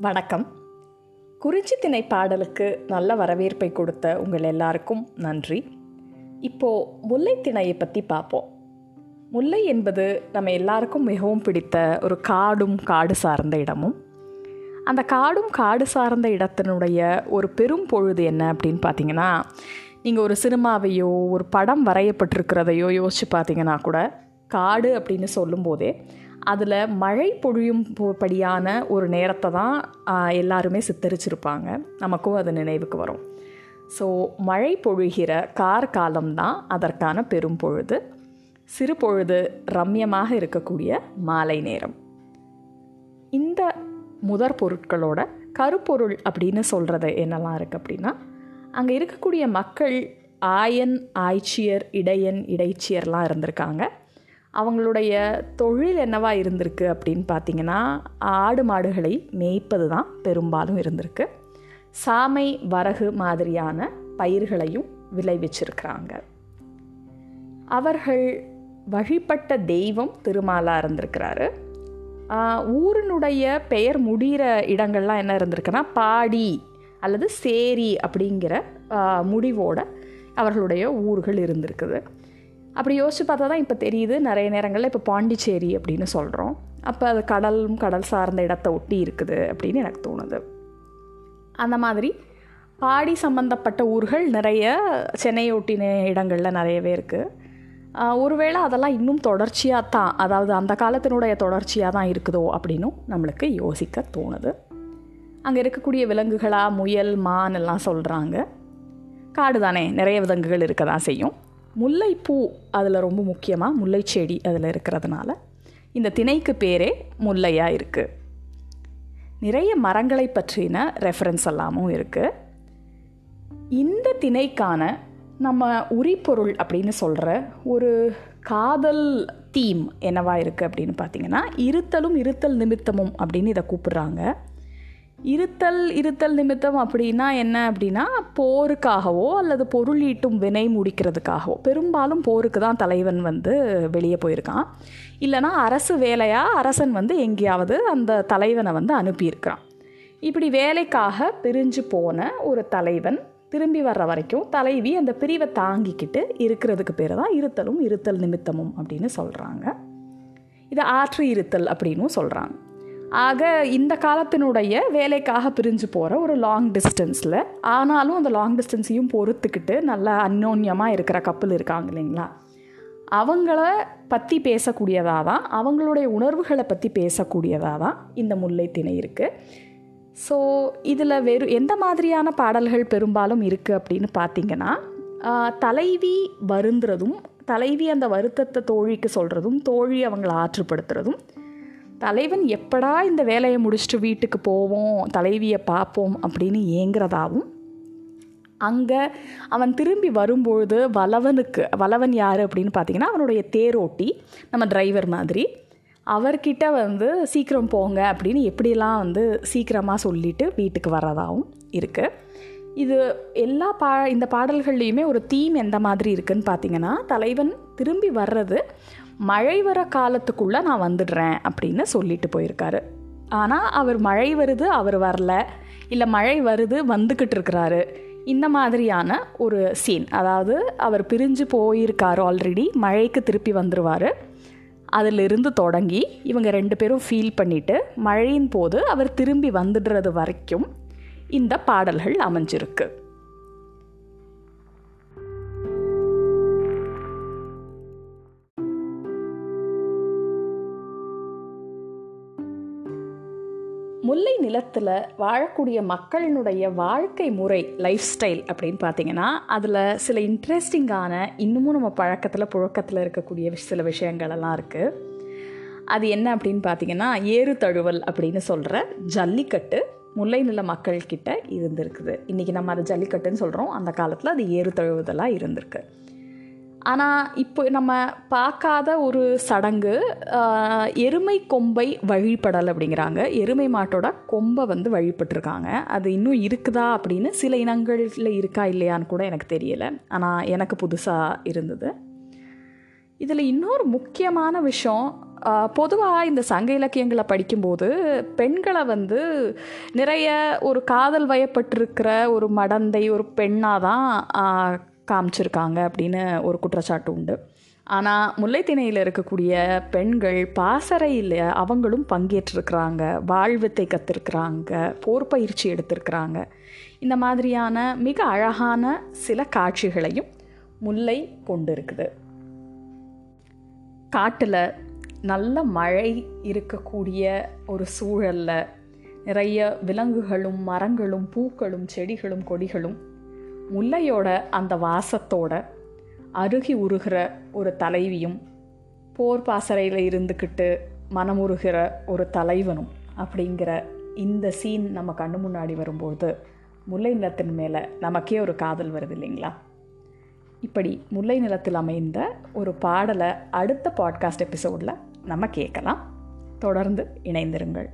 வணக்கம். குறிச்சி திணை பாடலுக்கு நல்ல வரவேற்பை கொடுத்த உங்கள் எல்லாருக்கும் நன்றி. இப்போது முல்லை திணையை பற்றி பார்ப்போம். முல்லை என்பது நம்ம எல்லாருக்கும் மிகவும் பிடித்த ஒரு காடும் காடு சார்ந்த இடமும் அந்த காடும் காடு சார்ந்த இடத்தினுடைய ஒரு பெரும் பொழுது என்ன அப்படின்னு பார்த்தீங்கன்னா நீங்கள் ஒரு சினிமாவையோ ஒரு படம் வரையப்பட்டிருக்கிறதையோ யோசிச்சு பார்த்தீங்கன்னா கூட காடு அப்படின்னு சொல்லும்போதே அதில் மழை பொழியும் படியான ஒரு நேரத்தை தான் எல்லாருமே சித்தரிச்சிருப்பாங்க. நமக்கும் அது நினைவுக்கு வரும். ஸோ மழை பொழிகிற கார் காலம்தான் அதற்கான பெரும் பொழுது. சிறு பொழுது ரம்யமாக இருக்கக்கூடிய மாலை நேரம். இந்த முதற் பொருட்களோட கருப்பொருள் அப்படின்னு சொல்கிறது என்னெல்லாம் இருக்குது அப்படின்னா அங்கே இருக்கக்கூடிய மக்கள் ஆயன் ஆய்ச்சியர் இடையன் இடைச்சியர்லாம் இருந்திருக்காங்க. அவங்களுடைய தொழில் என்னவா இருந்திருக்கு அப்படின்னு பார்த்தீங்கன்னா ஆடு மாடுகளை மேய்ப்பது தான் பெரும்பாலும் இருந்திருக்கு. சாமை வரகு மாதிரியான பயிர்களையும் விளைவிச்சிருக்கிறாங்க. அவர்கள் வழிபட்ட தெய்வம் திருமாலாக இருந்திருக்கிறாரு. ஊரினுடைய பெயர் முடிகிற இடங்கள்லாம் என்ன இருந்திருக்குன்னா பாடி அல்லது சேரி அப்படிங்கிற முடிவோட அவர்களுடைய ஊர்கள் இருந்திருக்குது. அப்படி யோசிச்சு பார்த்தா தான் இப்போ தெரியுது நிறைய நேரங்களில் இப்போ பாண்டிச்சேரி அப்படின்னு சொல்கிறோம் அப்போ அது கடலும் கடல் சார்ந்த இடத்தை ஒட்டி இருக்குது அப்படின்னு எனக்கு தோணுது. அந்த மாதிரி பாடி சம்மந்தப்பட்ட ஊர்கள் நிறைய சென்னையை ஒட்டின இடங்களில் நிறையவே இருக்குது ஒருவேளை அதெல்லாம் இன்னும் தொடர்ச்சியாக தான் அதாவது அந்த காலத்தினுடைய தொடர்ச்சியாக தான் இருக்குதோ அப்படின்னும் நம்மளுக்கு யோசிக்க தோணுது. அங்கே இருக்கக்கூடிய விலங்குகளாக முயல் மான் எல்லாம் சொல்கிறாங்க காடு தானே நிறைய விலங்குகள் இருக்க தான் செய்யும். முல்லைப்பூ அதில் ரொம்ப முக்கியமாக முல்லை செடி அதில் இருக்கிறதுனால இந்த திணைக்கு பேரே முல்லையாக இருக்குது நிறைய மரங்களை பற்றின ரெஃபரன்ஸ் எல்லாமும் இருக்குது இந்த திணைக்கான நம்ம உரிப்பொருள் அப்படின்னு சொல்கிற ஒரு காதல் தீம் என்னவா இருக்குது அப்படின்னு பார்த்தீங்கன்னா இருத்தலும் இருத்தல் நிமித்தமும் அப்படின்னு இதை கூப்பிடுறாங்க. இருத்தல் இருத்தல் நிமித்தம் அப்படின்னா என்ன அப்படின்னா போருக்காகவோ அல்லது பொருள் ஈட்டும் வினை முடிக்கிறதுக்காகவோ. பெரும்பாலும் போருக்கு தான் தலைவன் வந்து வெளியே போயிருக்கான். இல்லைனா அரசு வேலையாக அரசன் வந்து எங்கேயாவது அந்த தலைவனை வந்து அனுப்பியிருக்கிறான். இப்படி வேலைக்காக பிரிஞ்சு போன ஒரு தலைவன் திரும்பி வர்ற வரைக்கும் தலைவி அந்த பிரிவை தாங்கிக்கிட்டு இருக்கிறதுக்கு பேர் தான் இருத்தலும் இருத்தல் நிமித்தமும் அப்படின்னு சொல்கிறாங்க இதை ஆற்று இருத்தல் அப்படின்னும் சொல்கிறாங்க ஆக இந்த காலத்தினுடைய வேலைக்காக பிரிஞ்சு போகிற ஒரு லாங் டிஸ்டன்ஸில் ஆனாலும் அந்த லாங் டிஸ்டன்ஸையும் பொறுத்துக்கிட்டு நல்லா அந்யோன்யமாக இருக்கிற கப்பல் இருக்காங்க இல்லைங்களா? அவங்கள பற்றி பேசக்கூடியதாக தான் அவங்களுடைய உணர்வுகளை பற்றி பேசக்கூடியதாக தான் இந்த முல்லை திணை இருக்குது ஸோ இதில் வெறு எந்த மாதிரியான பாடல்கள் பெரும்பாலும் இருக்குது அப்படின்னு பார்த்தீங்கன்னா தலைவி வருந்துறதும் தலைவி அந்த வருத்தத்தை தோழிக்கு சொல்கிறதும் தோழி அவங்கள ஆற்றுப்படுத்துறதும் தலைவன் எப்படா இந்த வேலையை முடிச்சுட்டு வீட்டுக்கு போவோம் தலைவியை பார்ப்போம் அப்படின்னு ஏங்குறதாவும் அங்கே அவன் திரும்பி வரும்பொழுது வளவனுக்கு வளவன் யார் அப்படின்னு பார்த்தீங்கன்னா அவனுடைய தேரோட்டி நம்ம டிரைவர் மாதிரி. அவர்கிட்ட வந்து சீக்கிரம் போங்க அப்படின்னு எப்படிலாம் வந்து சீக்கிரமாக சொல்லிட்டு வீட்டுக்கு வர்றதாகவும் இருக்குது இது எல்லா பா இந்த பாடல்கள்லேயுமே ஒரு தீம் எந்த மாதிரி இருக்குதுன்னு பார்த்தீங்கன்னா தலைவன் திரும்பி வர்றது மழை வர காலத்துக்குள்ளே நான் வந்துடுறேன் அப்படின்னு சொல்லிட்டு போயிருக்காரு. ஆனால் அவர் மழை வருது அவர் வரல. இல்லை மழை வருது வந்துக்கிட்டு இருக்கிறாரு. இந்த மாதிரியான ஒரு சீன் அதாவது அவர் பிரிஞ்சு போயிருக்காரு ஆல்ரெடி மழைக்கு திருப்பி வந்துடுவார் அதிலிருந்து தொடங்கி இவங்க ரெண்டு பேரும் ஃபீல் பண்ணிவிட்டு மழையின் போது அவர் திரும்பி வந்துடுறது வரைக்கும் இந்த பாடல்கள் அமைஞ்சிருக்கு. முல்லை நிலத்தில் வாழக்கூடிய மக்களினுடைய வாழ்க்கை முறை லைஃப் ஸ்டைல் அப்படின்னு பார்த்தீங்கன்னா அதில் சில இன்ட்ரெஸ்டிங்கான இன்னமும் நம்ம பழக்கத்தில் புழக்கத்தில் இருக்கக்கூடிய சில விஷயங்களெல்லாம் இருக்குது அது என்ன அப்படின்னு பார்த்தீங்கன்னா ஏறு தழுவல் அப்படின்னு சொல்கிற ஜல்லிக்கட்டு முல்லை நில மக்கள்கிட்ட இருந்திருக்குது. இன்றைக்கி நம்ம அதை ஜல்லிக்கட்டுன்னு சொல்கிறோம் அந்த காலத்தில் அது ஏறு தழுவுதலாக இருந்திருக்கு. ஆனால் இப்போ நம்ம பார்க்காத ஒரு சடங்கு எருமை கொம்பை வழிபடல் அப்படிங்கிறாங்க. எருமை மாட்டோட கொம்பை வந்து வழிபட்டிருக்காங்க. அது இன்னும் இருக்குதா அப்படின்னு சில இனங்களில் இருக்கா இல்லையான்னு கூட எனக்கு தெரியலை. ஆனால் எனக்கு புதுசாக இருந்தது. இதில் இன்னொரு முக்கியமான விஷயம் பொதுவாக இந்த சங்க இலக்கியங்களை படிக்கும்போது பெண்களை வந்து நிறைய ஒரு காதல் வயப்பட்டிருக்கிற ஒரு மடந்தை ஒரு பெண்ணாக தான் காமிச்சிருக்காங்க அப்படின்னு ஒரு குற்றச்சாட்டு உண்டு. ஆனால் முல்லைத்திணையில் இருக்கக்கூடிய பெண்கள் பாசறையில் அவங்களும் பங்கேற்றிருக்கிறாங்க. வாழ்வித்தை கற்றுருக்குறாங்க போர் பயிற்சி எடுத்திருக்கிறாங்க. இந்த மாதிரியான மிக அழகான சில காட்சிகளையும் முல்லை கொண்டு இருக்குது காட்டில் நல்ல மழை இருக்கக்கூடிய ஒரு சூழலில் நிறைய விலங்குகளும் மரங்களும் பூக்களும் செடிகளும் கொடிகளும் முல்லையோட அந்த வாசத்தோட அருகி உருகிற ஒரு தலைவியும் போர் பாசறையில் இருந்துக்கிட்டு மனமுருகிற ஒரு தலைவனும் அப்படிங்கிற இந்த சீன் நம்ம கண்ணு முன்னாடி வரும்போது முல்லை நிலத்தின் மேலே நமக்கே ஒரு காதல் வருது இல்லைங்களா? இப்படி முல்லை நிலத்தில் அமைந்த ஒரு பாடலை அடுத்த பாட்காஸ்ட் எபிசோடில் நம்ம கேட்கலாம். தொடர்ந்து இணைந்திருங்கள்.